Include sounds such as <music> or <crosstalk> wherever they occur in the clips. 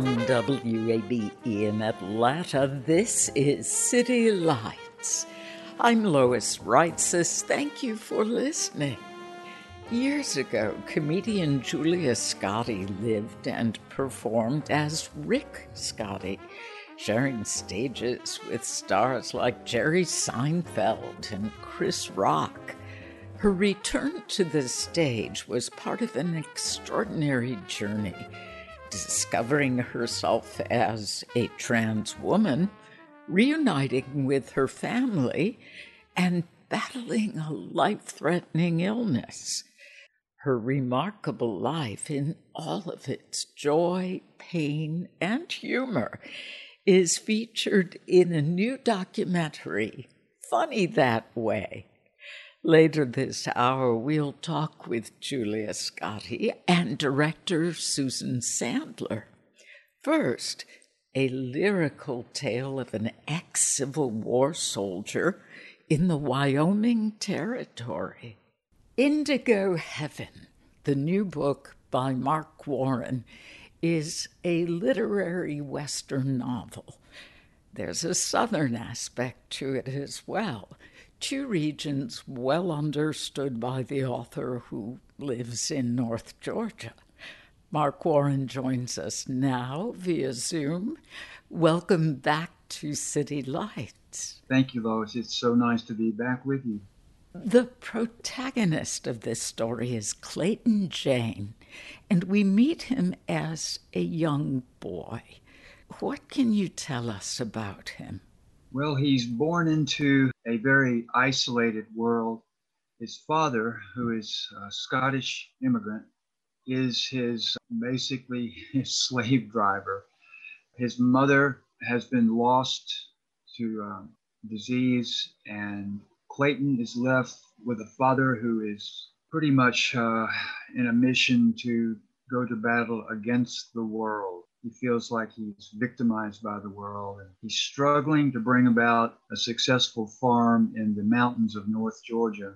From WABE in Atlanta, this is City Lights. I'm Lois Reitzes. Thank you for listening. Years ago, comedian Julia Scotti lived and performed as Rick Scotti, sharing stages with stars like Jerry Seinfeld and Chris Rock. Her return to the stage was part of an extraordinary journey discovering herself as a trans woman, reuniting with her family, and battling a life threatening illness. Her remarkable life, in all of its joy, pain, and humor, is featured in a new documentary, Funny That Way, Later this hour, we'll talk with Julia Scotti and director Susan Sandler. First, a lyrical tale of an ex Civil War soldier in the Wyoming Territory. Indigo Heaven, the new book by Mark Warren, is a literary Western novel. There's a Southern aspect to it as well two regions well understood by the author who lives in North Georgia. Mark Warren joins us now via Zoom. Welcome back to City Lights. Thank you, Lois. It's so nice to be back with you. The protagonist of this story is Clayton Jane, and we meet him as a young boy. What can you tell us about him? Well, he's born into a very isolated world. His father, who is a Scottish immigrant, is his basically his <laughs> slave driver. His mother has been lost to um, disease, and Clayton is left with a father who is pretty much uh, in a mission to go to battle against the world. He feels like he's victimized by the world and he's struggling to bring about a successful farm in the mountains of North Georgia.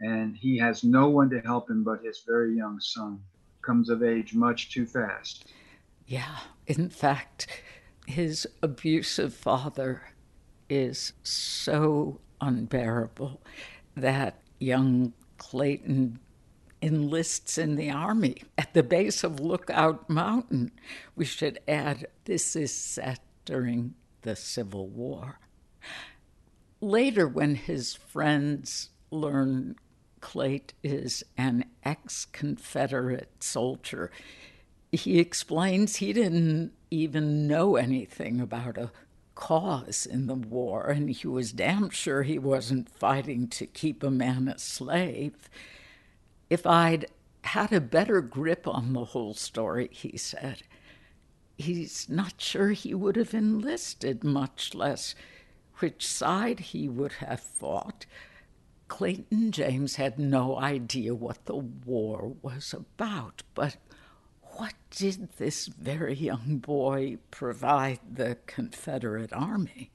And he has no one to help him but his very young son. Comes of age much too fast. Yeah. In fact, his abusive father is so unbearable that young Clayton enlists in the Army at the base of Lookout Mountain. We should add this is set during the Civil War. Later, when his friends learn Clayt is an ex Confederate soldier, he explains he didn't even know anything about a cause in the war, and he was damn sure he wasn't fighting to keep a man a slave. If I'd had a better grip on the whole story, he said, he's not sure he would have enlisted, much less which side he would have fought. Clayton James had no idea what the war was about, but what did this very young boy provide the Confederate Army?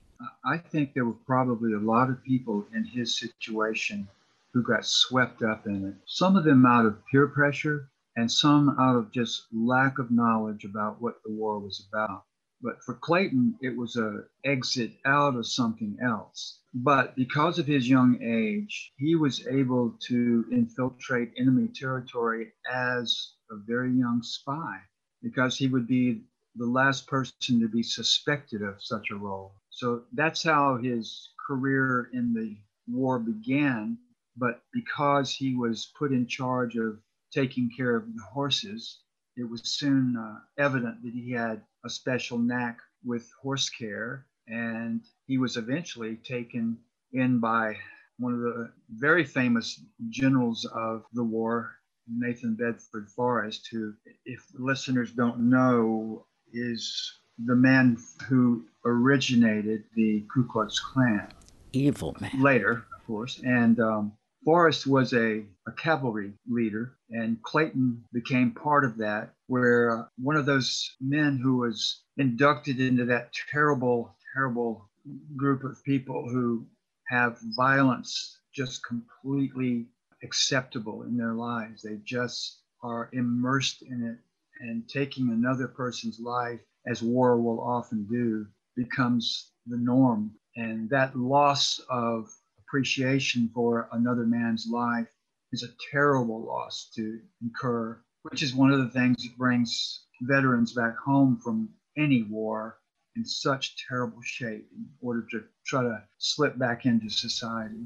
I think there were probably a lot of people in his situation who got swept up in it. Some of them out of peer pressure, and some out of just lack of knowledge about what the war was about. But for Clayton, it was a exit out of something else. But because of his young age, he was able to infiltrate enemy territory as a very young spy because he would be the last person to be suspected of such a role. So that's how his career in the war began. But because he was put in charge of taking care of the horses, it was soon uh, evident that he had a special knack with horse care. And he was eventually taken in by one of the very famous generals of the war, Nathan Bedford Forrest, who, if listeners don't know, is the man who originated the Ku Klux Klan. Evil man. Later, of course. And um, Forrest was a, a cavalry leader, and Clayton became part of that, where uh, one of those men who was inducted into that terrible, terrible group of people who have violence just completely acceptable in their lives. They just are immersed in it, and taking another person's life, as war will often do, becomes the norm. And that loss of appreciation for another man's life is a terrible loss to incur, which is one of the things that brings veterans back home from any war in such terrible shape in order to try to slip back into society.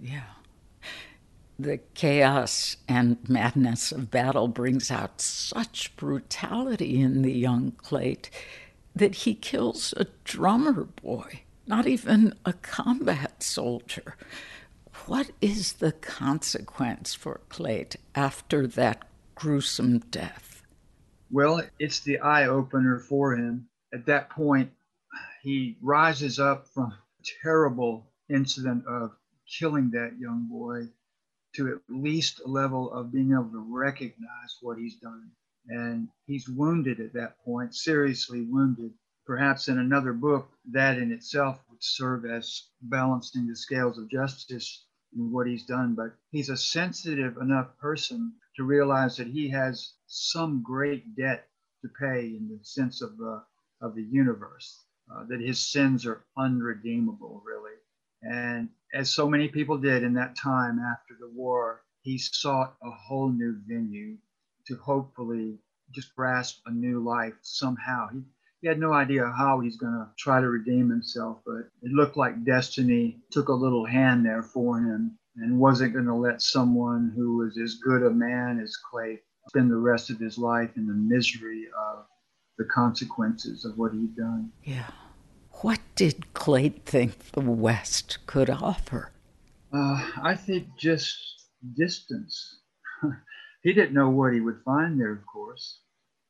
Yeah. The chaos and madness of battle brings out such brutality in the young Clayt that he kills a drummer boy not even a combat soldier. What is the consequence for Clayt after that gruesome death? Well, it's the eye opener for him. At that point, he rises up from a terrible incident of killing that young boy to at least a level of being able to recognize what he's done. And he's wounded at that point, seriously wounded perhaps in another book, that in itself serve as balancing the scales of justice in what he's done. But he's a sensitive enough person to realize that he has some great debt to pay in the sense of the, of the universe, uh, that his sins are unredeemable, really. And as so many people did in that time after the war, he sought a whole new venue to hopefully just grasp a new life somehow. He, he had no idea how he's going to try to redeem himself, but it looked like destiny took a little hand there for him and wasn't going to let someone who was as good a man as Clay spend the rest of his life in the misery of the consequences of what he'd done. Yeah. What did Clay think the West could offer? Uh, I think just distance. <laughs> he didn't know what he would find there, of course.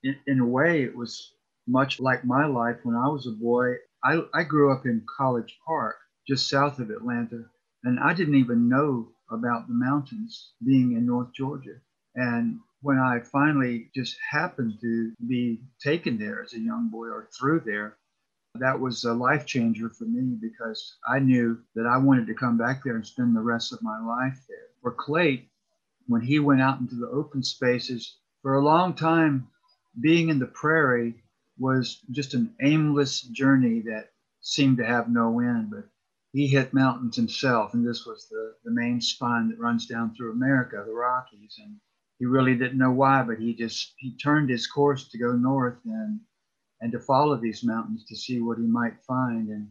In, in a way, it was much like my life when I was a boy. I, I grew up in College Park, just south of Atlanta, and I didn't even know about the mountains being in North Georgia. And when I finally just happened to be taken there as a young boy or through there, that was a life changer for me because I knew that I wanted to come back there and spend the rest of my life there. For Clay, when he went out into the open spaces, for a long time, being in the prairie was just an aimless journey that seemed to have no end. But he hit mountains himself, and this was the, the main spine that runs down through America, the Rockies. And he really didn't know why, but he just he turned his course to go north and and to follow these mountains to see what he might find. And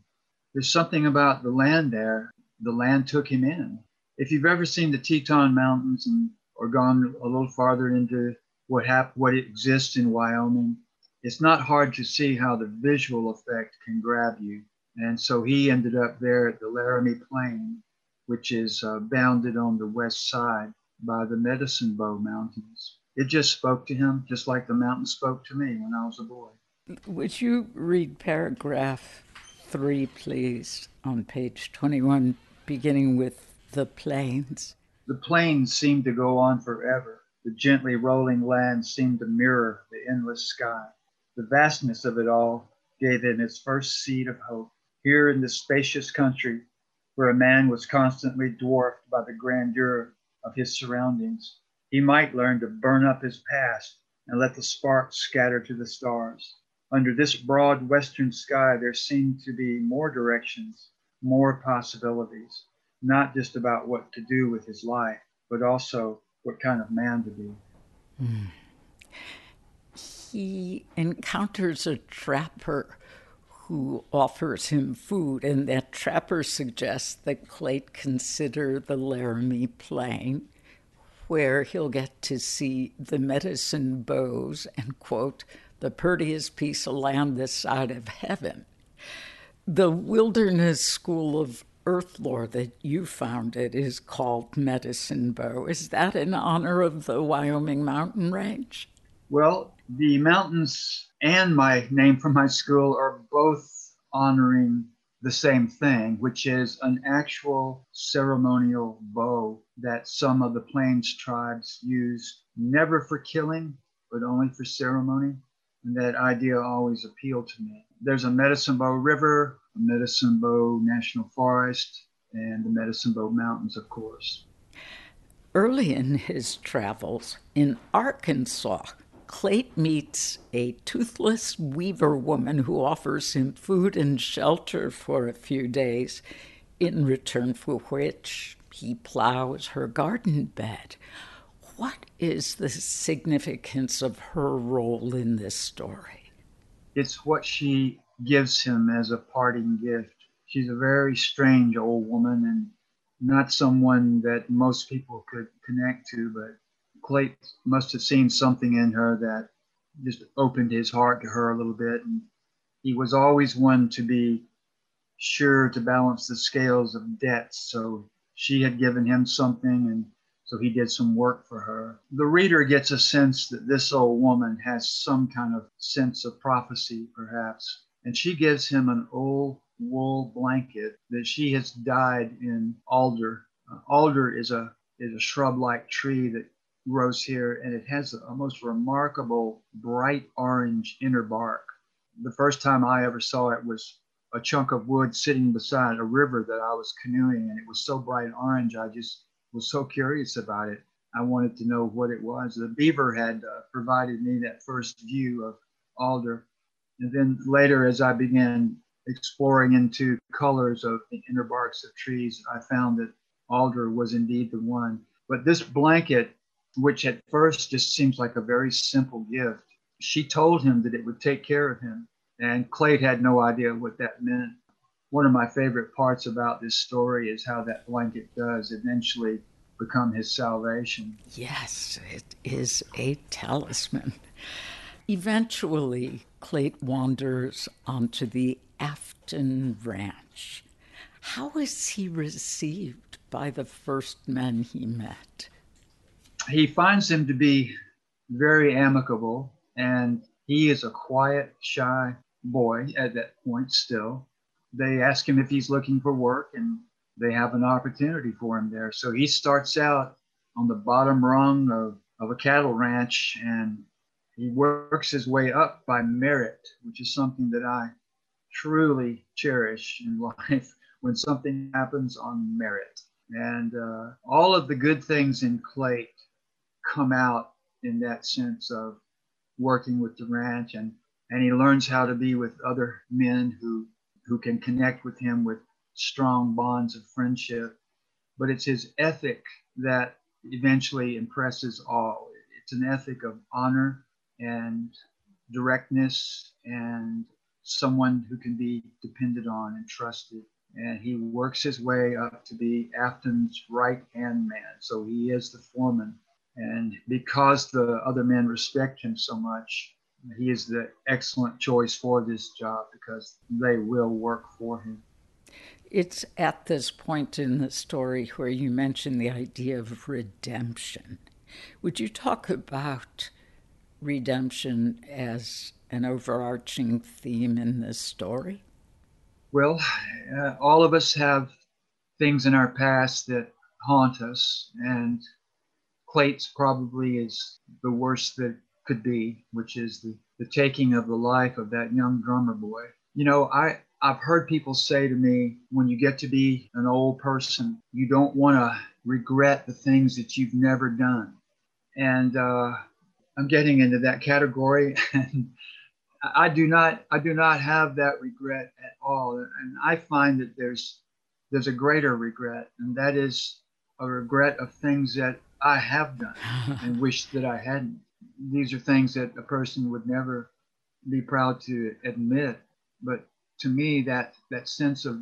there's something about the land there. The land took him in. If you've ever seen the Teton Mountains and or gone a little farther into what hap- what exists in Wyoming, it's not hard to see how the visual effect can grab you. And so he ended up there at the Laramie Plain, which is uh, bounded on the west side by the Medicine Bow Mountains. It just spoke to him, just like the mountain spoke to me when I was a boy. Would you read paragraph three, please, on page 21, beginning with the plains? The plains seemed to go on forever. The gently rolling land seemed to mirror the endless sky. The vastness of it all gave him his first seed of hope. Here in this spacious country, where a man was constantly dwarfed by the grandeur of his surroundings, he might learn to burn up his past and let the sparks scatter to the stars. under this broad western sky, there seemed to be more directions, more possibilities, not just about what to do with his life, but also what kind of man to be. Mm. He encounters a trapper who offers him food, and that trapper suggests that Clayt consider the Laramie Plain, where he'll get to see the medicine bows and, quote, the prettiest piece of land this side of heaven. The Wilderness School of Earth Lore that you founded is called Medicine Bow. Is that in honor of the Wyoming mountain range? Well, the mountains and my name from my school are both honoring the same thing, which is an actual ceremonial bow that some of the Plains tribes use, never for killing, but only for ceremony. And that idea always appealed to me. There's a Medicine Bow River, a Medicine Bow National Forest, and the Medicine Bow Mountains, of course. Early in his travels in Arkansas, Clayt meets a toothless weaver woman who offers him food and shelter for a few days, in return for which he plows her garden bed. What is the significance of her role in this story? It's what she gives him as a parting gift. She's a very strange old woman and not someone that most people could connect to, but Clayt must have seen something in her that just opened his heart to her a little bit. And he was always one to be sure to balance the scales of debts. So she had given him something, and so he did some work for her. The reader gets a sense that this old woman has some kind of sense of prophecy, perhaps. And she gives him an old wool blanket that she has dyed in alder. Uh, alder is a is a shrub-like tree that grows here, and it has a most remarkable bright orange inner bark. The first time I ever saw it was a chunk of wood sitting beside a river that I was canoeing, and it was so bright orange. I just was so curious about it. I wanted to know what it was. The beaver had uh, provided me that first view of alder. And then later, as I began exploring into colors of the inner barks of trees, I found that alder was indeed the one. But this blanket which at first just seems like a very simple gift. She told him that it would take care of him, and Clayt had no idea what that meant. One of my favorite parts about this story is how that blanket does eventually become his salvation. Yes, it is a talisman. Eventually, Clayt wanders onto the Afton Ranch. How is he received by the first men he met? He finds him to be very amicable, and he is a quiet, shy boy at that point still. They ask him if he's looking for work, and they have an opportunity for him there. So he starts out on the bottom rung of, of a cattle ranch, and he works his way up by merit, which is something that I truly cherish in <laughs> life when something happens on merit. And uh, all of the good things in Clayt come out in that sense of working with the ranch and and he learns how to be with other men who who can connect with him with strong bonds of friendship. But it's his ethic that eventually impresses all. It's an ethic of honor and directness and someone who can be depended on and trusted. And he works his way up to be Afton's right hand man. So he is the foreman and because the other men respect him so much, he is the excellent choice for this job because they will work for him. It's at this point in the story where you mention the idea of redemption. Would you talk about redemption as an overarching theme in this story? Well, uh, all of us have things in our past that haunt us, and Clayt's probably is the worst that could be, which is the, the taking of the life of that young drummer boy. You know, I, I've heard people say to me, when you get to be an old person, you don't want to regret the things that you've never done. And uh, I'm getting into that category. <laughs> And I do not I do not have that regret at all, and I find that there's there's a greater regret, and that is a regret of things that I have done and <laughs> wish that I hadn't. These are things that a person would never be proud to admit, but to me, that that sense of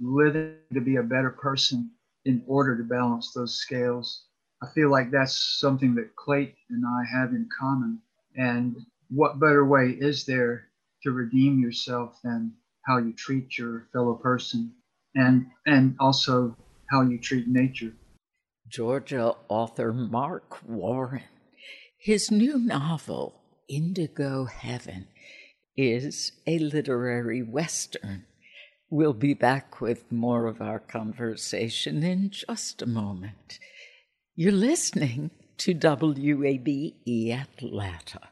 living to be a better person in order to balance those scales, I feel like that's something that Clayton and I have in common. And what better way is there to redeem yourself than how you treat your fellow person and and also how you treat nature georgia author mark warren. His new novel indigo heaven is a literary western. We'll be back with more of our conversation in just a moment. You're listening to wabe atlanta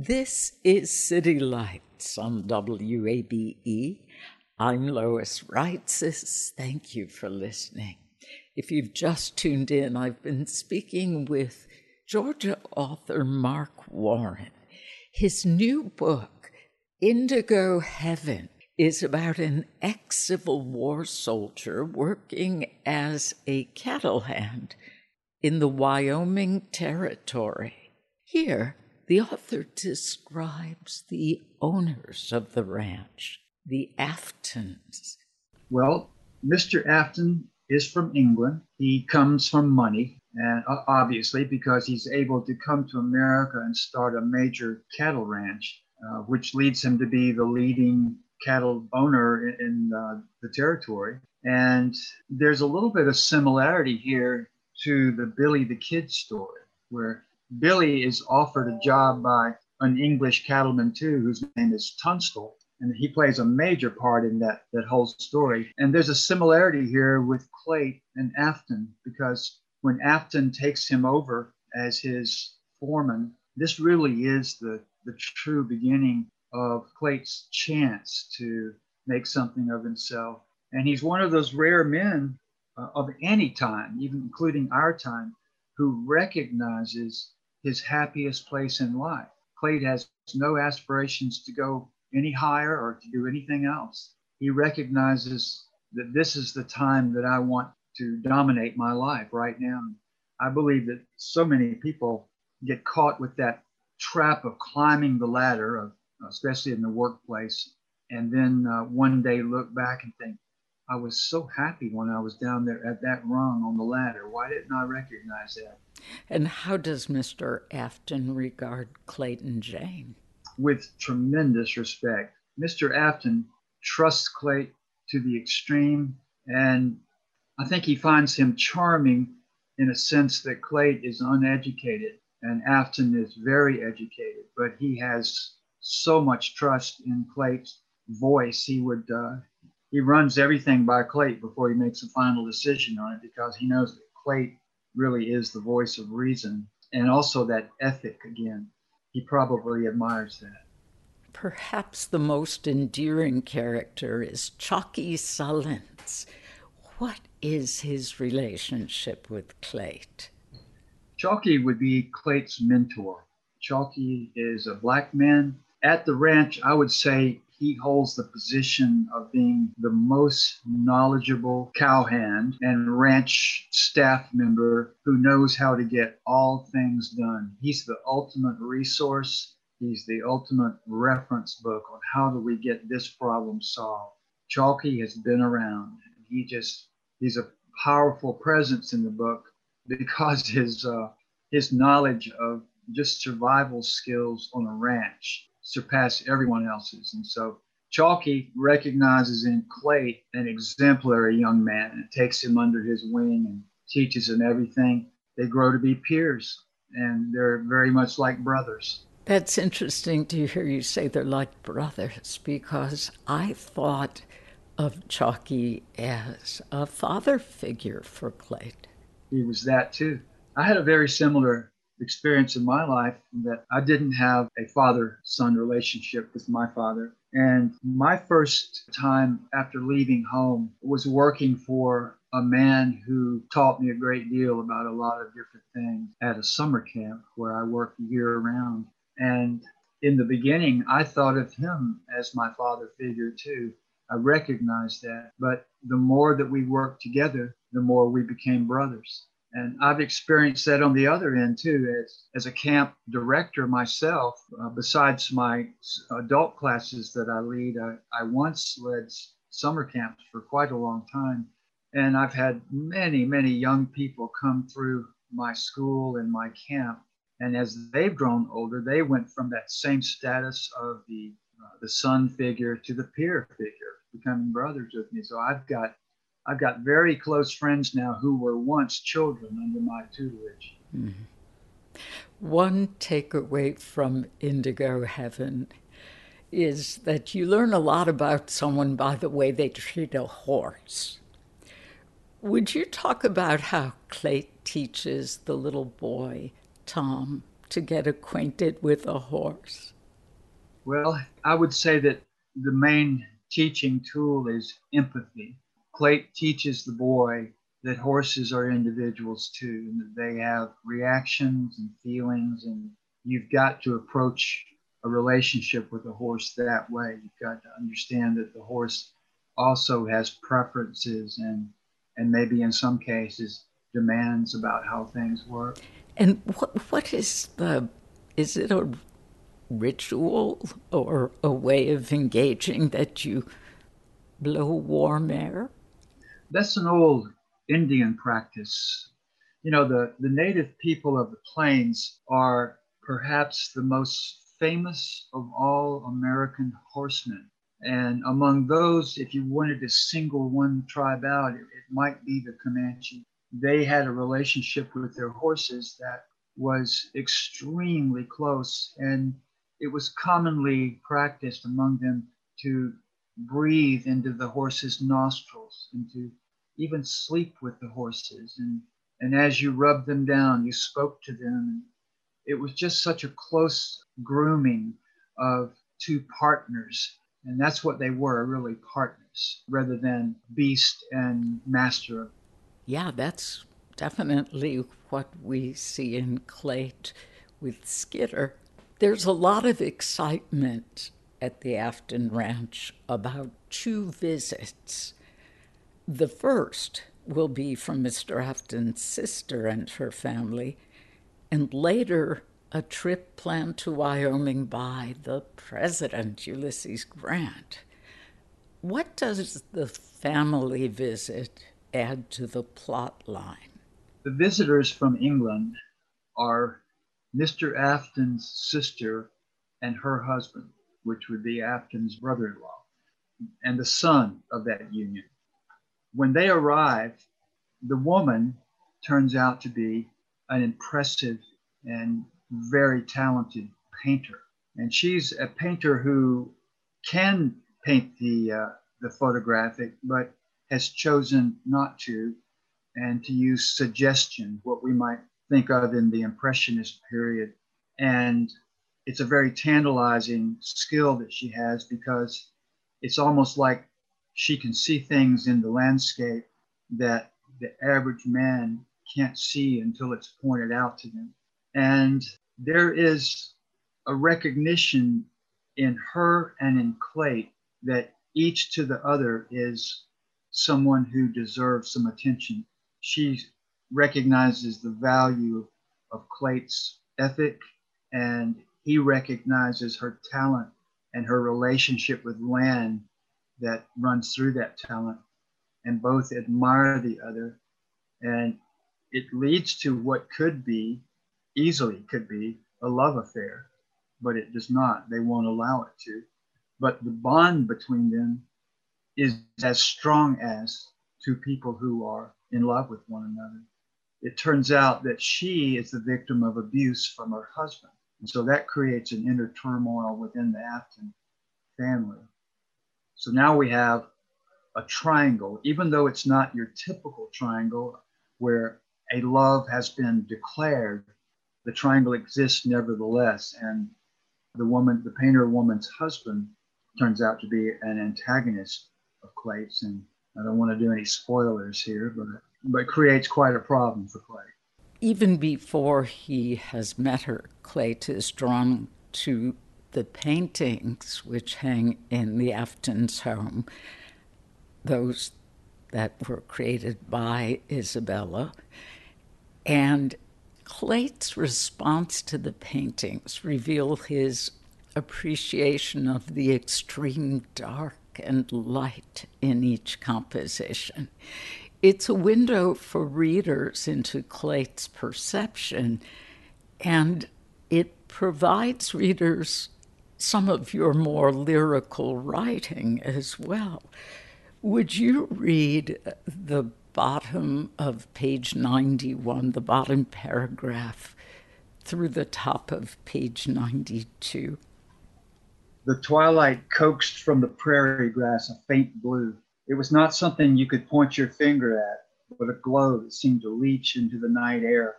This is City Lights on WABE. I'm Lois Reitzes. Thank you for listening. If you've just tuned in, I've been speaking with Georgia author Mark Warren. His new book, Indigo Heaven, is about an ex Civil War soldier working as a cattle hand in the Wyoming Territory. Here, the author describes the owners of the ranch, the Aftons. Well, Mr. Afton is from England. He comes from money, and obviously, because he's able to come to America and start a major cattle ranch, uh, which leads him to be the leading cattle owner in, in uh, the territory. And there's a little bit of similarity here to the Billy the Kid story, where Billy is offered a job by an English cattleman too, whose name is Tunstall, and he plays a major part in that that whole story. And there's a similarity here with Clayt and Afton because when Afton takes him over as his foreman, this really is the the true beginning of Clayt's chance to make something of himself. And he's one of those rare men uh, of any time, even including our time, who recognizes his happiest place in life. Clayt has no aspirations to go any higher or to do anything else. He recognizes that this is the time that I want to dominate my life right now. I believe that so many people get caught with that trap of climbing the ladder, of, especially in the workplace, and then uh, one day look back and think, I was so happy when I was down there at that rung on the ladder. Why didn't I recognize that? And how does Mr. Afton regard Clayton Jane? With tremendous respect. Mr. Afton trusts Clayton to the extreme, and I think he finds him charming in a sense that Clayton is uneducated and Afton is very educated, but he has so much trust in Clayton's voice. He would uh, he runs everything by Clayt before he makes a final decision on it because he knows that Clayt really is the voice of reason and also that ethic again. He probably admires that. Perhaps the most endearing character is Chalky Sullins. What is his relationship with Clayt? Chalky would be Clayt's mentor. Chalky is a black man. At the ranch, I would say he holds the position of being the most knowledgeable cowhand and ranch staff member who knows how to get all things done. He's the ultimate resource. He's the ultimate reference book on how do we get this problem solved. Chalky has been around. He just, he's a powerful presence in the book because <laughs> his uh, his knowledge of just survival skills on a ranch surpass everyone else's. And so Chalky recognizes in Clay an exemplary young man and takes him under his wing and teaches him everything. They grow to be peers and they're very much like brothers. That's interesting to hear you say they're like brothers because I thought of Chalky as a father figure for Clayt. He was that too. I had a very similar experience in my life that I didn't have a father son relationship with my father. And my first time after leaving home was working for a man who taught me a great deal about a lot of different things at a summer camp where I worked year round. And in the beginning, I thought of him as my father figure too. I recognized that. But the more that we worked together, the more we became brothers. And I've experienced that on the other end too, as, as a camp director myself. Uh, besides my adult classes that I lead, I, I once led summer camps for quite a long time. And I've had many, many young people come through my school and my camp. And as they've grown older, they went from that same status of the uh, the son figure to the peer figure, becoming brothers with me. So I've got I've got very close friends now who were once children under my tutelage. Mm-hmm. One takeaway from Indigo Heaven is that you learn a lot about someone by the way they treat a horse. Would you talk about how Clay teaches the little boy, Tom, to get acquainted with a horse? Well, I would say that the main teaching tool is empathy. Clayt teaches the boy that horses are individuals too, and that they have reactions and feelings, and you've got to approach a relationship with a horse that way. You've got to understand that the horse also has preferences and and maybe in some cases demands about how things work. And what what is the is it a ritual or a way of engaging that you blow warm air? That's an old Indian practice. You know, the, the native people of the plains are perhaps the most famous of all American horsemen. And among those, if you wanted to single one tribe out, it, it might be the Comanche. They had a relationship with their horses that was extremely close, and it was commonly practiced among them to breathe into the horse's nostrils and to even sleep with the horses. And, and as you rubbed them down, you spoke to them. It was just such a close grooming of two partners. And that's what they were really partners rather than beast and master. Yeah, that's definitely what we see in Clayt with Skitter. There's a lot of excitement at the Afton Ranch about two visits. The first will be from Mr. Afton's sister and her family, and later a trip planned to Wyoming by the President, Ulysses Grant. What does the family visit add to the plot line? The visitors from England are Mr. Afton's sister and her husband which would be Afton's brother in law, and the son of that union. When they arrive, the woman turns out to be an impressive and very talented painter. And she's a painter who can paint the, uh, the photographic, but has chosen not to, and to use suggestion, what we might think of in the Impressionist period. And it's a very tantalizing skill that she has because it's almost like she can see things in the landscape that the average man can't see until it's pointed out to them. And there is a recognition in her and in Clay that each to the other is someone who deserves some attention. She recognizes the value of Clayt's ethic and he recognizes her talent and her relationship with land that runs through that talent and both admire the other And it leads to what could be, easily could be, a love affair, but it does not. They won't allow it to. But the bond between them is as strong as two people who are in love with one another. It turns out that she is the victim of abuse from her husband. And so that creates an inner turmoil within the Afton family. So now we have a triangle, even though it's not your typical triangle where a love has been declared, the triangle exists nevertheless. And the woman, the painter woman's husband, turns out to be an antagonist of Clay's. And I don't want to do any spoilers here, but, but creates quite a problem for Clay. Even before he has met her, Clayt is drawn to the paintings which hang in the Afton's home, those that were created by Isabella. And Clayt's response to the paintings reveal his appreciation of the extreme dark and light in each composition. It's a window for readers into Clayt's perception, and it provides readers some of your more lyrical writing as well. Would you read the bottom of page 91, the bottom paragraph, through the top of page 92? The twilight coaxed from the prairie grass a faint blue. It was not something you could point your finger at, but a glow that seemed to leach into the night air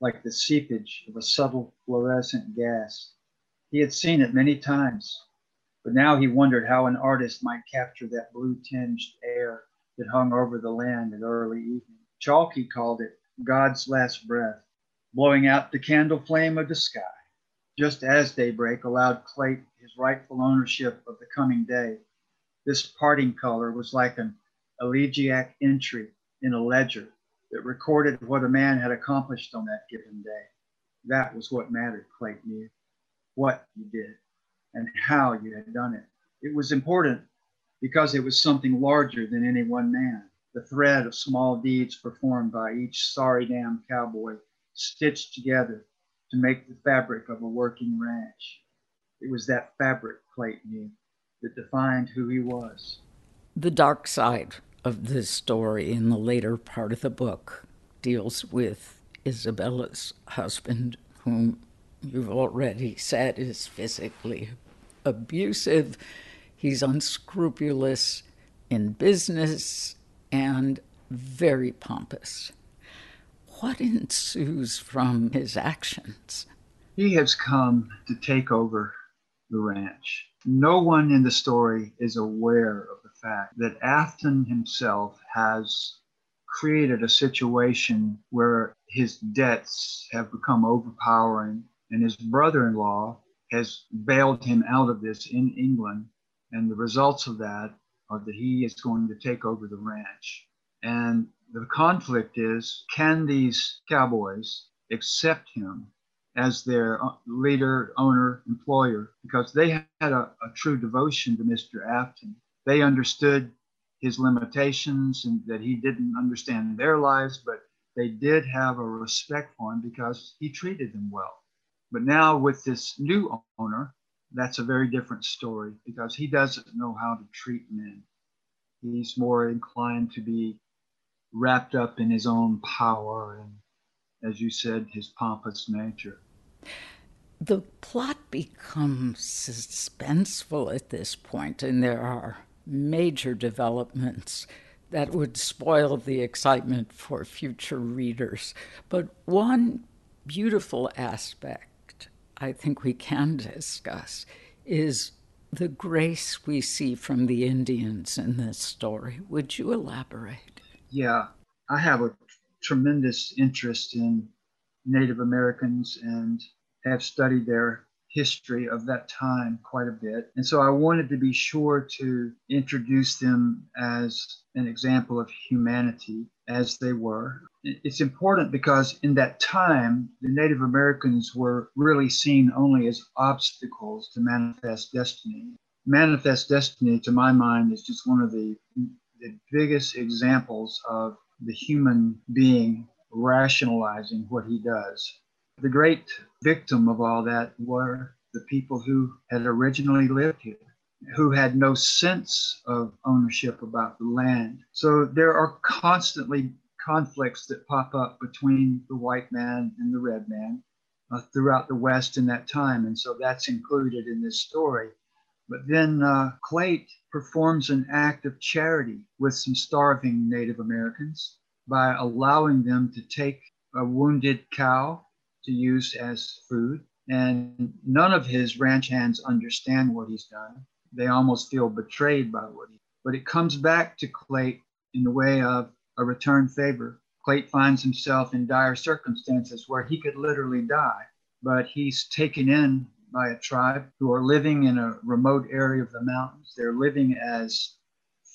like the seepage of a subtle fluorescent gas. He had seen it many times, but now he wondered how an artist might capture that blue tinged air that hung over the land at early evening. Chalky called it God's last breath, blowing out the candle flame of the sky. Just as daybreak allowed Clayt his rightful ownership of the coming day, this parting color was like an elegiac entry in a ledger that recorded what a man had accomplished on that given day. That was what mattered, Clayt knew, what you did and how you had done it. It was important because it was something larger than any one man. The thread of small deeds performed by each sorry damn cowboy stitched together to make the fabric of a working ranch. It was that fabric, Clayt knew, that defined who he was. The dark side of this story in the later part of the book deals with Isabella's husband, whom you've already said is physically abusive. He's unscrupulous in business and very pompous. What ensues from his actions? He has come to take over the ranch. No one in the story is aware of the fact that Afton himself has created a situation where his debts have become overpowering and his brother in law has bailed him out of this in England. And the results of that are that he is going to take over the ranch. And the conflict is can these cowboys accept him as their uh, leader, owner, employer? Because they had a, a true devotion to Mr. Afton. They understood his limitations and that he didn't understand their lives, but they did have a respect for him because he treated them well. But now with this new owner, that's a very different story because he doesn't know how to treat men. He's more inclined to be wrapped up in his own power and, as you said, his pompous nature. The plot becomes suspenseful at this point, and there are major developments that would spoil the excitement for future readers. But one beautiful aspect I think we can discuss is the grace we see from the Indians in this story. Would you elaborate? Yeah, I have a tremendous interest in Native Americans and have studied their history of that time quite a bit. And so I wanted to be sure to introduce them as an example of humanity as they were. It's important because in that time, the Native Americans were really seen only as obstacles to manifest destiny. Manifest destiny, to my mind, is just one of the, the biggest examples of the human being rationalizing what he does. The great victim of all that were the people who had originally lived here, who had no sense of ownership about the land. So there are constantly conflicts that pop up between the white man and the red man uh, throughout the West in that time. And so that's included in this story. But then uh, Clayt performs an act of charity with some starving Native Americans by allowing them to take a wounded cow to use as food. And none of his ranch hands understand what he's done. They almost feel betrayed by what he. But it comes back to Clayt in the way of a return favor. Clayt finds himself in dire circumstances where he could literally die, but he's taken in by a tribe who are living in a remote area of the mountains. They're living as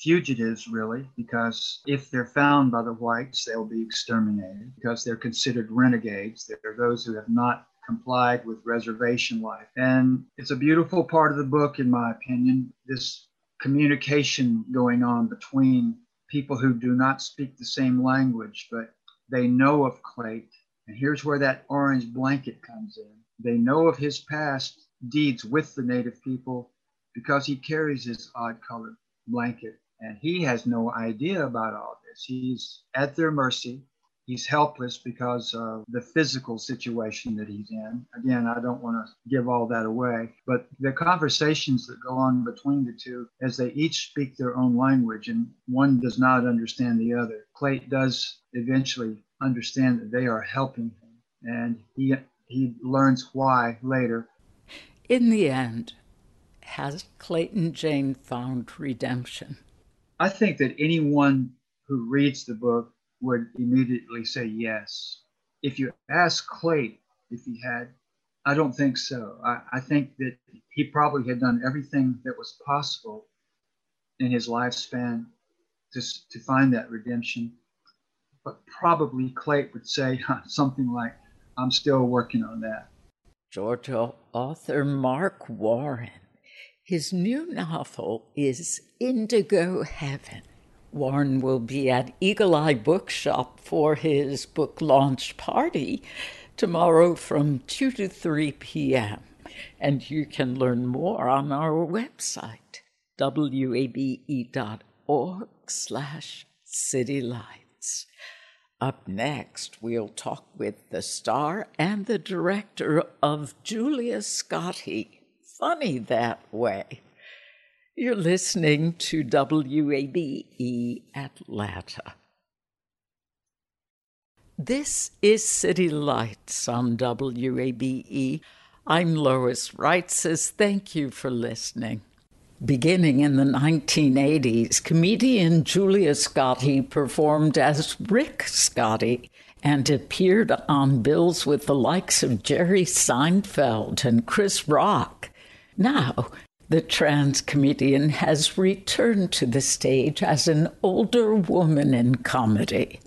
fugitives, really, because if they're found by the whites, they'll be exterminated because they're considered renegades. They're those who have not complied with reservation life. And it's a beautiful part of the book, in my opinion, this communication going on between people who do not speak the same language, but they know of Clayt. And here's where that orange blanket comes in. They know of his past deeds with the native people because he carries his odd colored blanket. And he has no idea about all this. He's at their mercy. He's helpless because of the physical situation that he's in. Again, I don't want to give all that away, but the conversations that go on between the two as they each speak their own language and one does not understand the other. Clay does eventually understand that they are helping him, and he, he learns why later. In the end, has Clayton Jane found redemption? I think that anyone who reads the book would immediately say yes. If you ask Clayt if he had, I don't think so. I, I think that he probably had done everything that was possible in his lifespan to, to find that redemption. But probably Clayt would say <laughs> something like, I'm still working on that. Georgia author Mark Warren his new novel is Indigo Heaven. Warren will be at Eagle Eye Bookshop for his book launch party tomorrow from 2 to 3 p.m. And you can learn more on our website, wabe.org slash citylights. Up next, we'll talk with the star and the director of Julia Scotti. funny that way. You're listening to WABE Atlanta. This is City Lights on WABE. I'm Lois Reitzes. Thank you for listening. Beginning in the 1980s, comedian Julia Scotti performed as Rick Scotti and appeared on bills with the likes of Jerry Seinfeld and Chris Rock. Now, the trans comedian has returned to the stage as an older woman in comedy.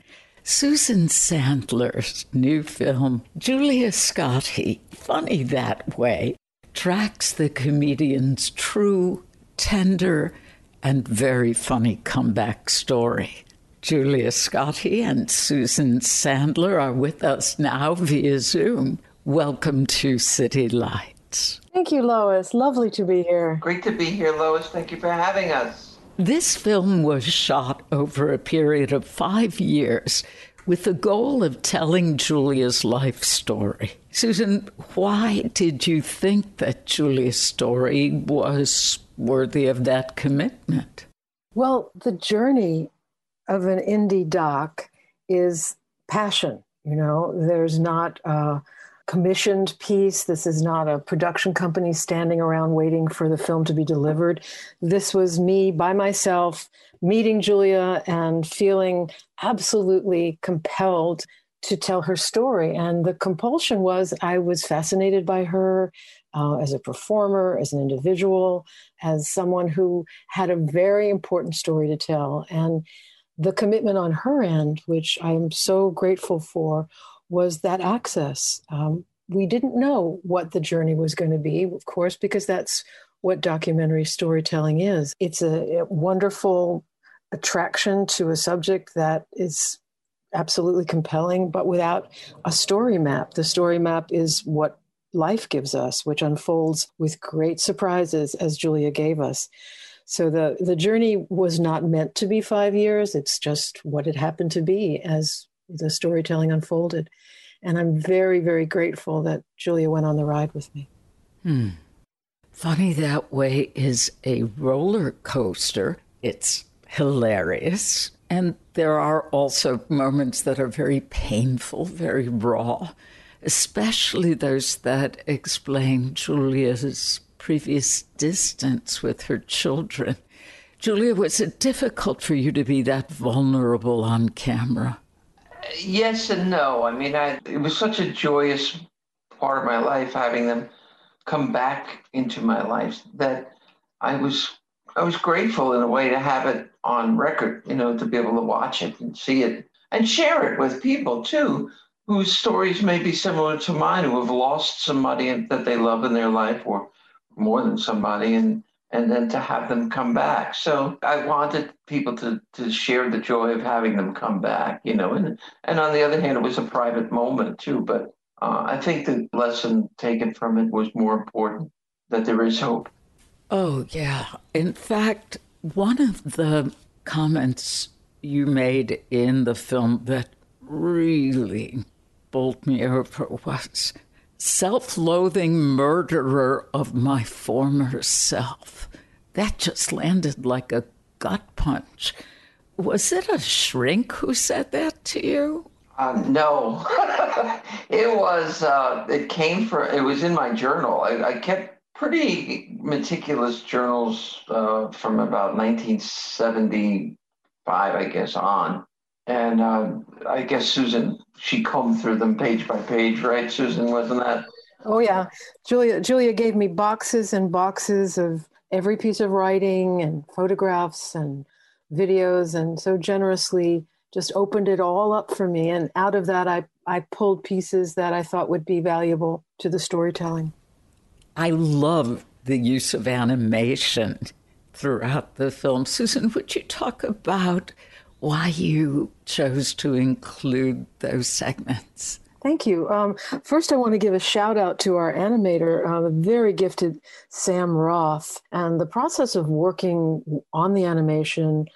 Susan Sandler's new film, Julia Scotti, funny that way, tracks the comedian's true, tender, and very funny comeback story. Julia Scotti and Susan Sandler are with us now via Zoom. Welcome to City Lights. Thank you, Lois. Lovely to be here. Great to be here, Lois. Thank you for having us. This film was shot over a period of five years with the goal of telling Julia's life story. Susan, why did you think that Julia's story was worthy of that commitment? Well, the journey of an indie doc is passion. You know, there's not. a commissioned piece. This is not a production company standing around waiting for the film to be delivered. This was me by myself meeting Julia and feeling absolutely compelled to tell her story. And the compulsion was I was fascinated by her uh, as a performer, as an individual, as someone who had a very important story to tell. And the commitment on her end, which I'm so grateful for, was that access. Um, we didn't know what the journey was going to be, of course, because that's what documentary storytelling is. It's a, a wonderful attraction to a subject that is absolutely compelling, but without a story map. The story map is what life gives us, which unfolds with great surprises, as Julia gave us. So the, the journey was not meant to be five years. It's just what it happened to be as the storytelling unfolded. And I'm very, very grateful that Julia went on the ride with me. Hmm. Funny That Way is a roller coaster. It's hilarious. And there are also moments that are very painful, very raw, especially those that explain Julia's previous distance with her children. Julia, was it difficult for you to be that vulnerable on camera? Yes and no. I mean, I, it was such a joyous part of my life having them come back into my life that I was I was grateful in a way to have it on record, you know, to be able to watch it and see it and share it with people too, whose stories may be similar to mine, who have lost somebody that they love in their life or more than somebody and and then to have them come back. So I wanted people to to share the joy of having them come back, you know. And and on the other hand, it was a private moment too. But uh, I think the lesson taken from it was more important that there is hope. Oh yeah. In fact, one of the comments you made in the film that really bowled me over was self loathing murderer of my former self. That just landed like a gut punch. Was it a shrink who said that to you? Uh, no, <laughs> it was. Uh, it came from. It was in my journal. I, I kept pretty meticulous journals uh, from about 1975, I guess, on, and uh, I guess Susan she combed through them page by page, right? Susan, wasn't that? Oh yeah, Julia. Julia gave me boxes and boxes of every piece of writing and photographs and videos, and so generously just opened it all up for me. And out of that, I I pulled pieces that I thought would be valuable to the storytelling. I love the use of animation throughout the film. Susan, would you talk about why you chose to include those segments. Thank you. Um, first, I want to give a shout out to our animator, uh, the very gifted Sam Roth. And the process of working on the animation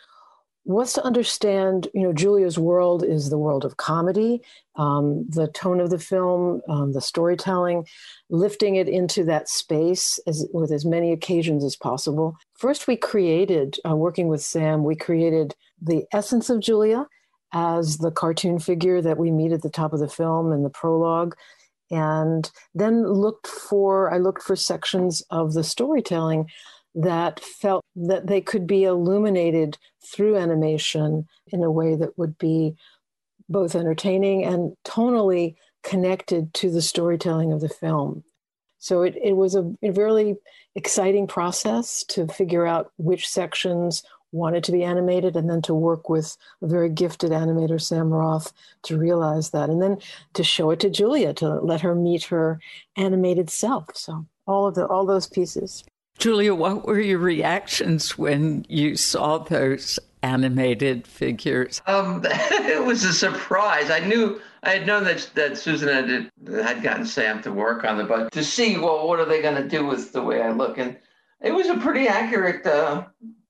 was to understand, you know, Julia's world is the world of comedy, um, the tone of the film, um, the storytelling, lifting it into that space as, with as many occasions as possible. First, we created, uh, working with Sam, we created the essence of Julia as the cartoon figure that we meet at the top of the film in the prologue and then looked for i looked for sections of the storytelling that felt that they could be illuminated through animation in a way that would be both entertaining and tonally connected to the storytelling of the film. So it, it was a, a really exciting process to figure out which sections wanted to be animated and then to work with a very gifted animator, Sam Roth, to realize that. And then to show it to Julia to let her meet her animated self. So all of the all those pieces. Julia, what were your reactions when you saw those animated figures? Um, <laughs> it was a surprise. I knew I had known that that Susan had had gotten Sam to work on it, but to see well, what are they going to do with the way I look, and it was a pretty accurate uh,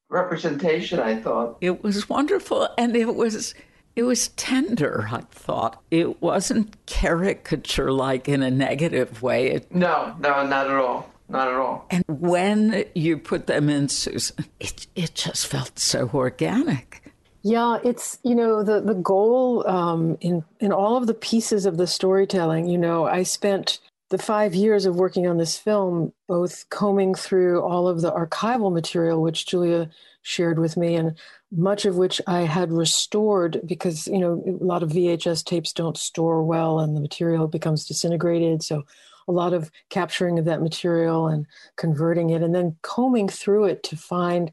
representation. I thought it was wonderful, and it was. It was tender, I thought. It wasn't caricature like in a negative way. It, no, no, not at all not at all. And when you put them in, Susan, it, it just felt so organic. Yeah, it's you know the the goal um, in in all of the pieces of the storytelling. You know, I spent the five years of working on this film, both combing through all of the archival material which Julia shared with me, and much of which I had restored because you know a lot of VHS tapes don't store well, and the material becomes disintegrated. So a lot of capturing of that material and converting it and then combing through it to find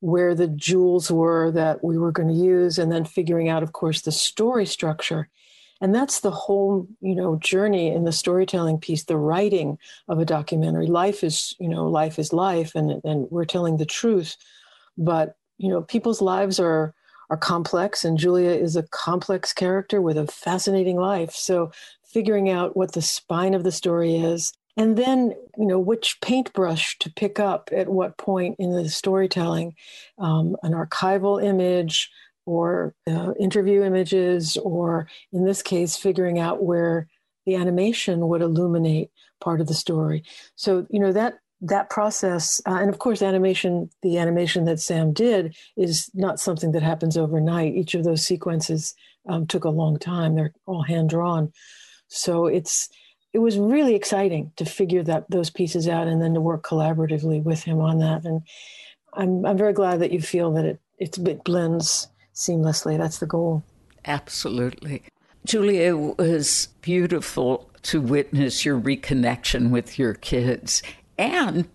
where the jewels were that we were going to use and then figuring out of course the story structure. And that's the whole you know journey in the storytelling piece the writing of a documentary. Life is you know life is life and and we're telling the truth. But you know people's lives are are complex, and Julia is a complex character with a fascinating life. So, figuring out what the spine of the story is, and then you know which paintbrush to pick up at what point in the storytelling, um, an archival image or uh, interview images, or in this case, figuring out where the animation would illuminate part of the story. So you know that that process, uh, and of course, animation, the animation that Sam did is not something that happens overnight. Each of those sequences um, took a long time. They're all hand drawn. So it's, it was really exciting to figure that those pieces out and then to work collaboratively with him on that. And I'm, I'm very glad that you feel that it, it's, it blends seamlessly. That's the goal. Absolutely. Julia, it was beautiful to witness your reconnection with your kids and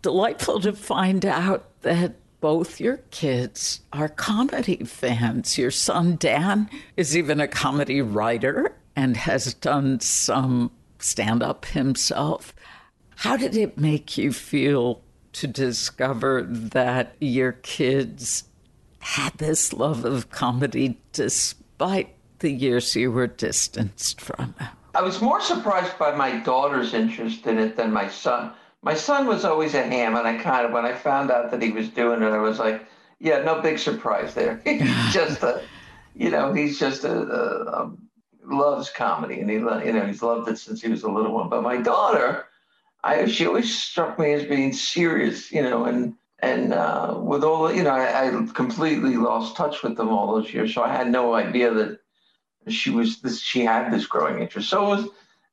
delightful to find out that both your kids are comedy fans. Your son, Dan, is even a comedy writer and has done some stand up himself. How did it make you feel to discover that your kids had this love of comedy despite the years you were distanced from it? I was more surprised by my daughter's interest in it than my son my son was always a ham, and I kind of when I found out that he was doing it, I was like, yeah, no big surprise there. <laughs> just a, you know, he's just a, a, a loves comedy, and he you know he's loved it since he was a little one. But my daughter, I she always struck me as being serious, you know, and and uh, with all the, you know, I, I, completely lost touch with them all those years, so I had no idea that she was this she had this growing interest. So it was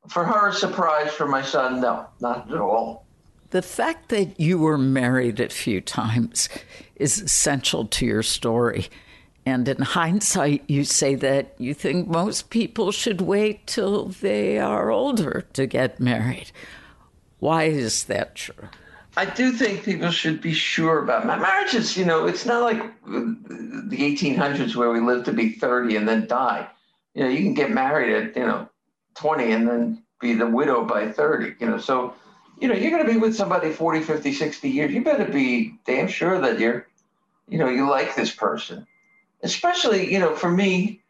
for her a surprise. For my son, no, not at all. The fact that you were married a few times is essential to your story. And in <laughs> hindsight, you say that you think most people should wait till they are older to get married. Why is that true? I do think people should be sure about my marriages. You know, it's not like uh, the 1800s where we lived to be 30 and then die. You know, you can get married at, you know, 20 and then be the widow by 30, you know. So you know, you're going to be with somebody 40, 50, 60 years. You better be damn sure that you're, you know, you like this person. Especially, you know, for me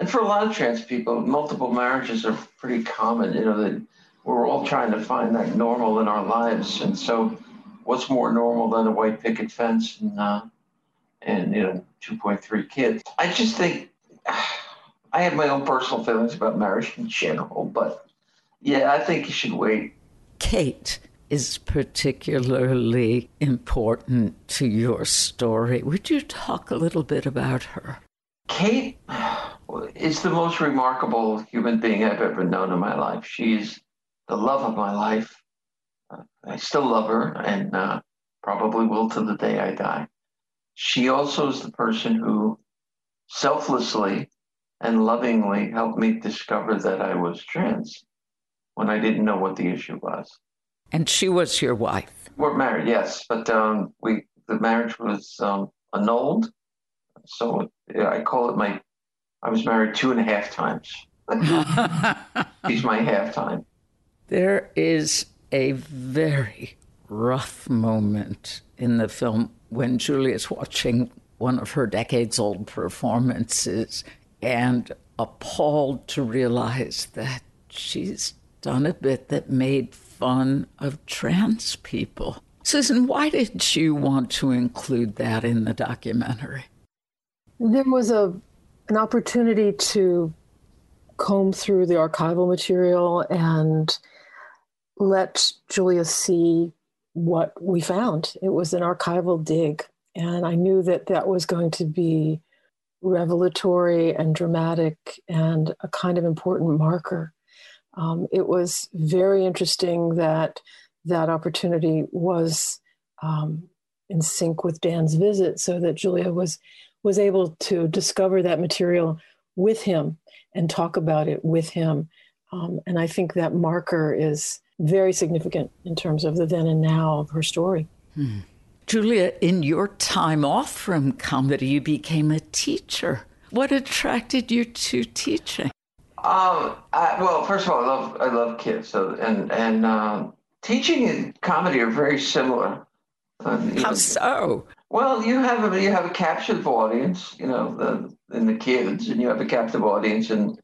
and for a lot of trans people, multiple marriages are pretty common. You know, that we're all trying to find that normal in our lives. And so, what's more normal than a white picket fence and, uh, and you know, 2.3 kids? I just think <sighs> I have my own personal feelings about marriage in general, but yeah, I think you should wait Kate is particularly important to your story. Would you talk a little bit about her? Kate is the most remarkable human being I've ever known in my life. She's the love of my life. I still love her and uh, probably will to the day I die. She also is the person who selflessly and lovingly helped me discover that I was trans when I didn't know what the issue was. And she was your wife. We're married, yes, but um, we the marriage was um, annulled. So yeah, I call it my. I was married two and a half times. <laughs> He's my half time. There is a very rough moment in the film when Julia's watching one of her decades old performances and appalled to realize that she's done a bit that made fun of trans people. Susan, why did you want to include that in the documentary? There was a an opportunity to comb through the archival material and let Julia see what we found. It was an archival dig, and I knew that that was going to be revelatory and dramatic and a kind of important marker um, it was very interesting that that opportunity was um, in sync with Dan's visit, so that Julia was was able to discover that material with him and talk about it with him. Um, and I think that marker is very significant in terms of the then and now of her story. Hmm. Julia, in your time off from comedy, you became a teacher. What attracted you to teaching? Um, I, well, first of all, I love I love kids. So and and uh, teaching and comedy are very similar. Um, How know, so? Well, you have a you have a captive audience, you know, the in the kids, and you have a captive audience in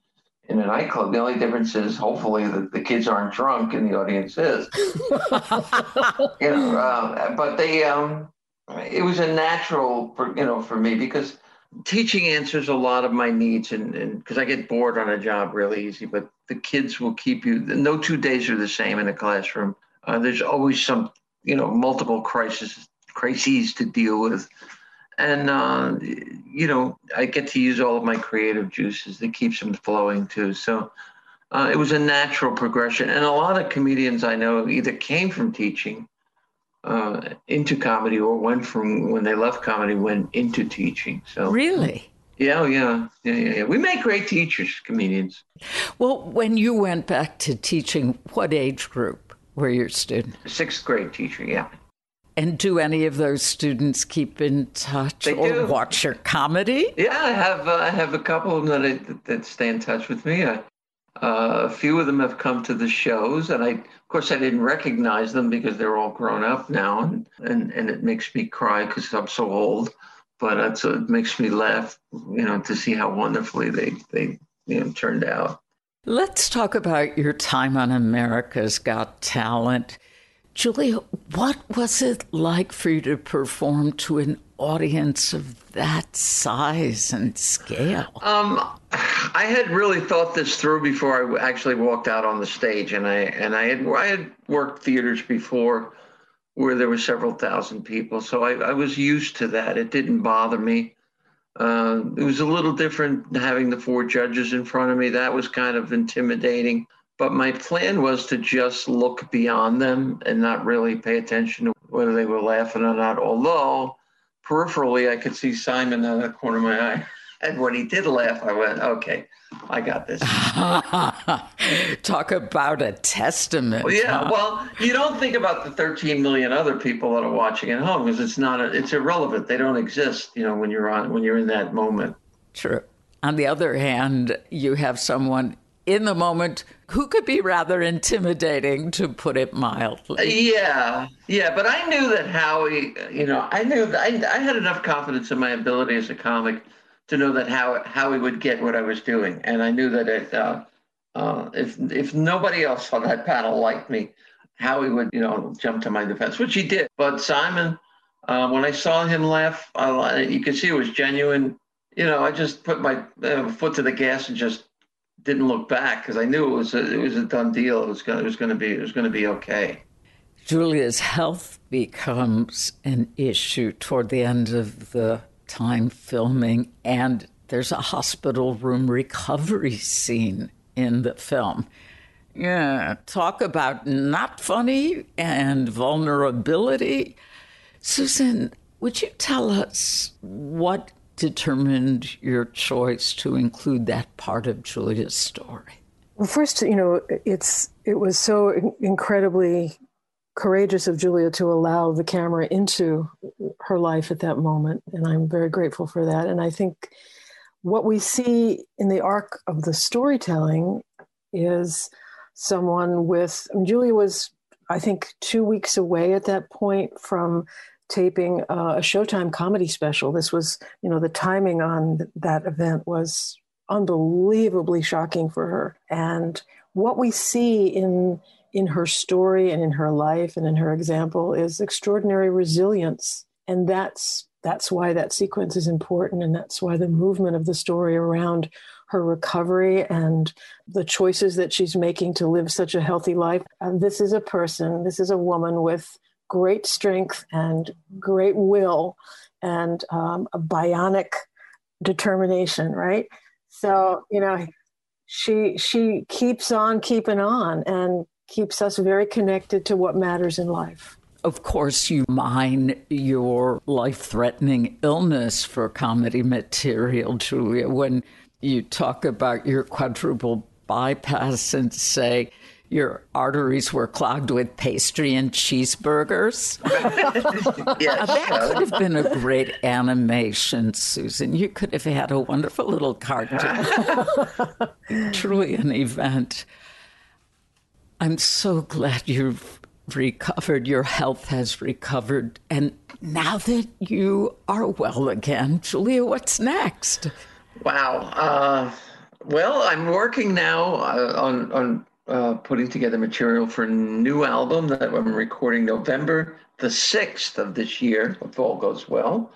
in a nightclub. The only difference is, hopefully, that the kids aren't drunk and the audience is. <laughs> you know, uh, but they um, it was a natural for you know for me because teaching answers a lot of my needs and because I get bored on a job really easy, but the kids will keep you. No two days are the same in a classroom. Uh, there's always some, you know, multiple crises crises to deal with, and uh, you know, I get to use all of my creative juices that keeps them flowing too. So. Uh, it was a natural progression, and a lot of comedians I know either came from teaching uh, into comedy or went from when they left comedy went into teaching. So really, yeah, yeah, yeah, yeah, yeah. We make great teachers, comedians. Well, when you went back to teaching, what age group were your students? Sixth grade teacher, yeah. And do any of those students keep in touch They or do. watch your comedy? Yeah, I have uh, I have a couple of them that that stay in touch with me. I, uh, a few of them have come to the shows, and I, of course, I didn't recognize them because they're all grown up now, and and, and it makes me cry because I'm so old. But it's, it makes me laugh, you know, to see how wonderfully they they you know turned out. Let's talk about your time on America's Got Talent. Julia, what was it like for you to perform to an audience of that size and scale? Um, I had really thought this through before I actually walked out on the stage, and I and I had I had worked theaters before where there were several thousand people, so I, I was used to that. It didn't bother me. Uh, it was a little different having the four judges in front of me. That was kind of intimidating. But my plan was to just look beyond them and not really pay attention to whether they were laughing or not. Although peripherally, I could see Simon out of the corner of my eye. <laughs> And when he did laugh, I went, okay, I got this. <laughs> Talk about a testament. Well, yeah, huh? well, you don't think about the 13 million other people that are watching at home because it's not, a, it's irrelevant. They don't exist, you know, when you're on, when you're in that moment. True. On the other hand, you have someone in the moment who could be rather intimidating, to put it mildly. Yeah, yeah, but I knew that Howie, you know, I knew that I, I had enough confidence in my ability as a comic to know that Howie, Howie would get what I was doing, and I knew that it, uh, uh, if if nobody else on that panel liked me, Howie would, you know, jump to my defense, which he did. But Simon, uh, when I saw him laugh, I, you could see it was genuine. You know, I just put my uh, foot to the gas and just didn't look back because I knew it was a, it was a done deal. It was going it was going to be it was going to be okay. Julia's health becomes an issue toward the end of the time filming, and there's a hospital room recovery scene in the film. Yeah, talk about not funny and vulnerability. Susan, would you tell us what determined your choice to include that part of Julia's story? Well, first, you know, it's it was so incredibly courageous of Julia to allow the camera into her life at that moment, and I'm very grateful for that. And I think what we see in the arc of the storytelling is someone with Julia was, I think, two weeks away at that point from taping uh, a Showtime comedy special. This was, you know, the timing on th- that event was unbelievably shocking for her. And what we see in in her story and in her life and in her example is extraordinary resilience. And that's that's why that sequence is important and that's why the movement of the story around her recovery and the choices that she's making to live such a healthy life. And this is a person, this is a woman with great strength and great will and um, a bionic determination, right? So, you know, she she keeps on keeping on and keeps us very connected to what matters in life. Of course, you mine your life threatening illness for comedy material, Julia, when you talk about your quadruple bypass and say your arteries were clogged with pastry and cheeseburgers. <laughs> Yes, That could have been a great animation, Susan. You could have had a wonderful little cartoon. <laughs> Truly an event. I'm so glad you've recovered, your health has recovered, and now that you are well again, Julia, what's next? Wow. Uh, well, I'm working now uh, on on uh, putting together material for a new album that I'm recording November the 6th of this year, if all goes well.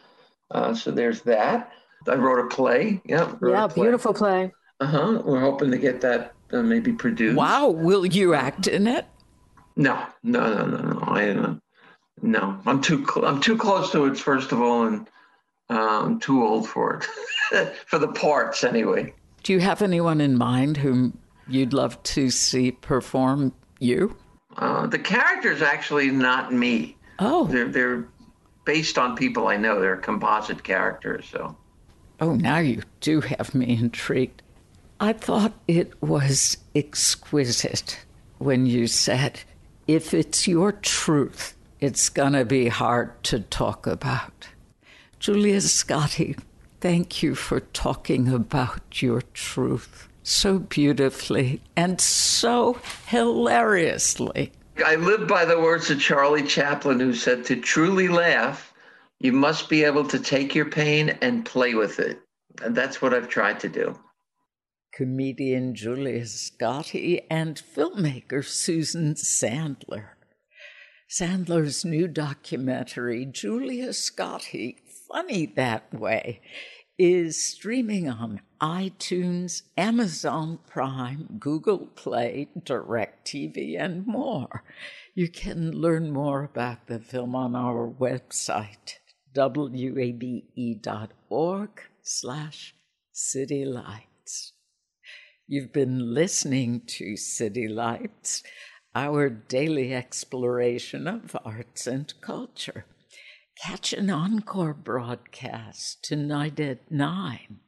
Uh, so there's that. I wrote a play. Yeah. Yeah, play. beautiful play. Uh huh. We're hoping to get that uh, maybe produced. Wow. Will you act in it? No, no, no, no, no. I uh, no. I'm too cl- I'm too close to it. First of all, and uh, I'm too old for it <laughs> for the parts anyway. Do you have anyone in mind whom you'd love to see perform you? Uh, the character's actually not me. Oh, they're they're based on people I know. They're composite characters. So. Oh, now you do have me intrigued. I thought it was exquisite when you said, if it's your truth, it's going to be hard to talk about. Julia Scotti, thank you for talking about your truth so beautifully and so hilariously. I live by the words of Charlie Chaplin, who said, To truly laugh, you must be able to take your pain and play with it. And that's what I've tried to do. Comedian Julia Scotti and filmmaker Susan Sandler. Sandler's new documentary, Julia Scotti, Funny That Way, is streaming on iTunes, Amazon Prime, Google Play, DirecTV, and more. You can learn more about the film on our website, wabe.org slash City Lights. You've been listening to City Lights, our daily exploration of arts and culture. Catch an encore broadcast tonight at 9.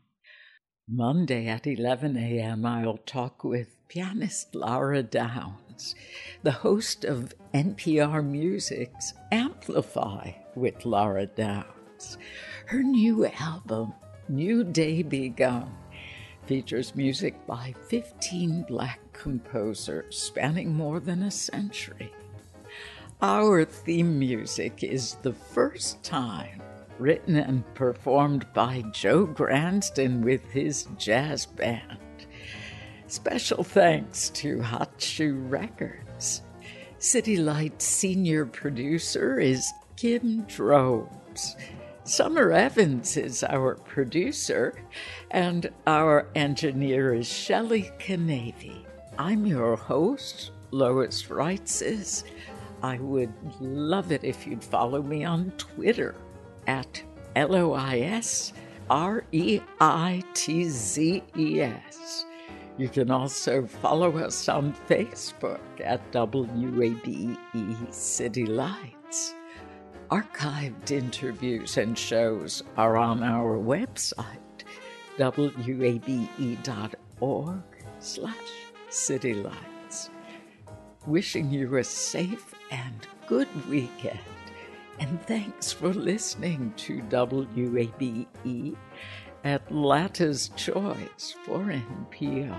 Monday at 11 a.m., I'll talk with pianist Lara Downes, the host of NPR Music's Amplify with Lara Downes. Her new album, New Day Begun, features music by 15 black composers spanning more than a century. Our theme music is the first time written and performed by Joe Gransden with his jazz band. Special thanks to Hot Shoe Records. City Light's senior producer is Kim Drobes. Summer Evans is our producer, and our engineer is Shelley Canavy. I'm your host, Lois Reitzes. I would love it if you'd follow me on Twitter at L O I S R E I T Z E S. You can also follow us on Facebook at WABE City Lights. Archived interviews and shows are on our website, wabe.org slash citylights. Wishing you a safe and good weekend. And thanks for listening to WABE, at Atlanta's Choice for NPR.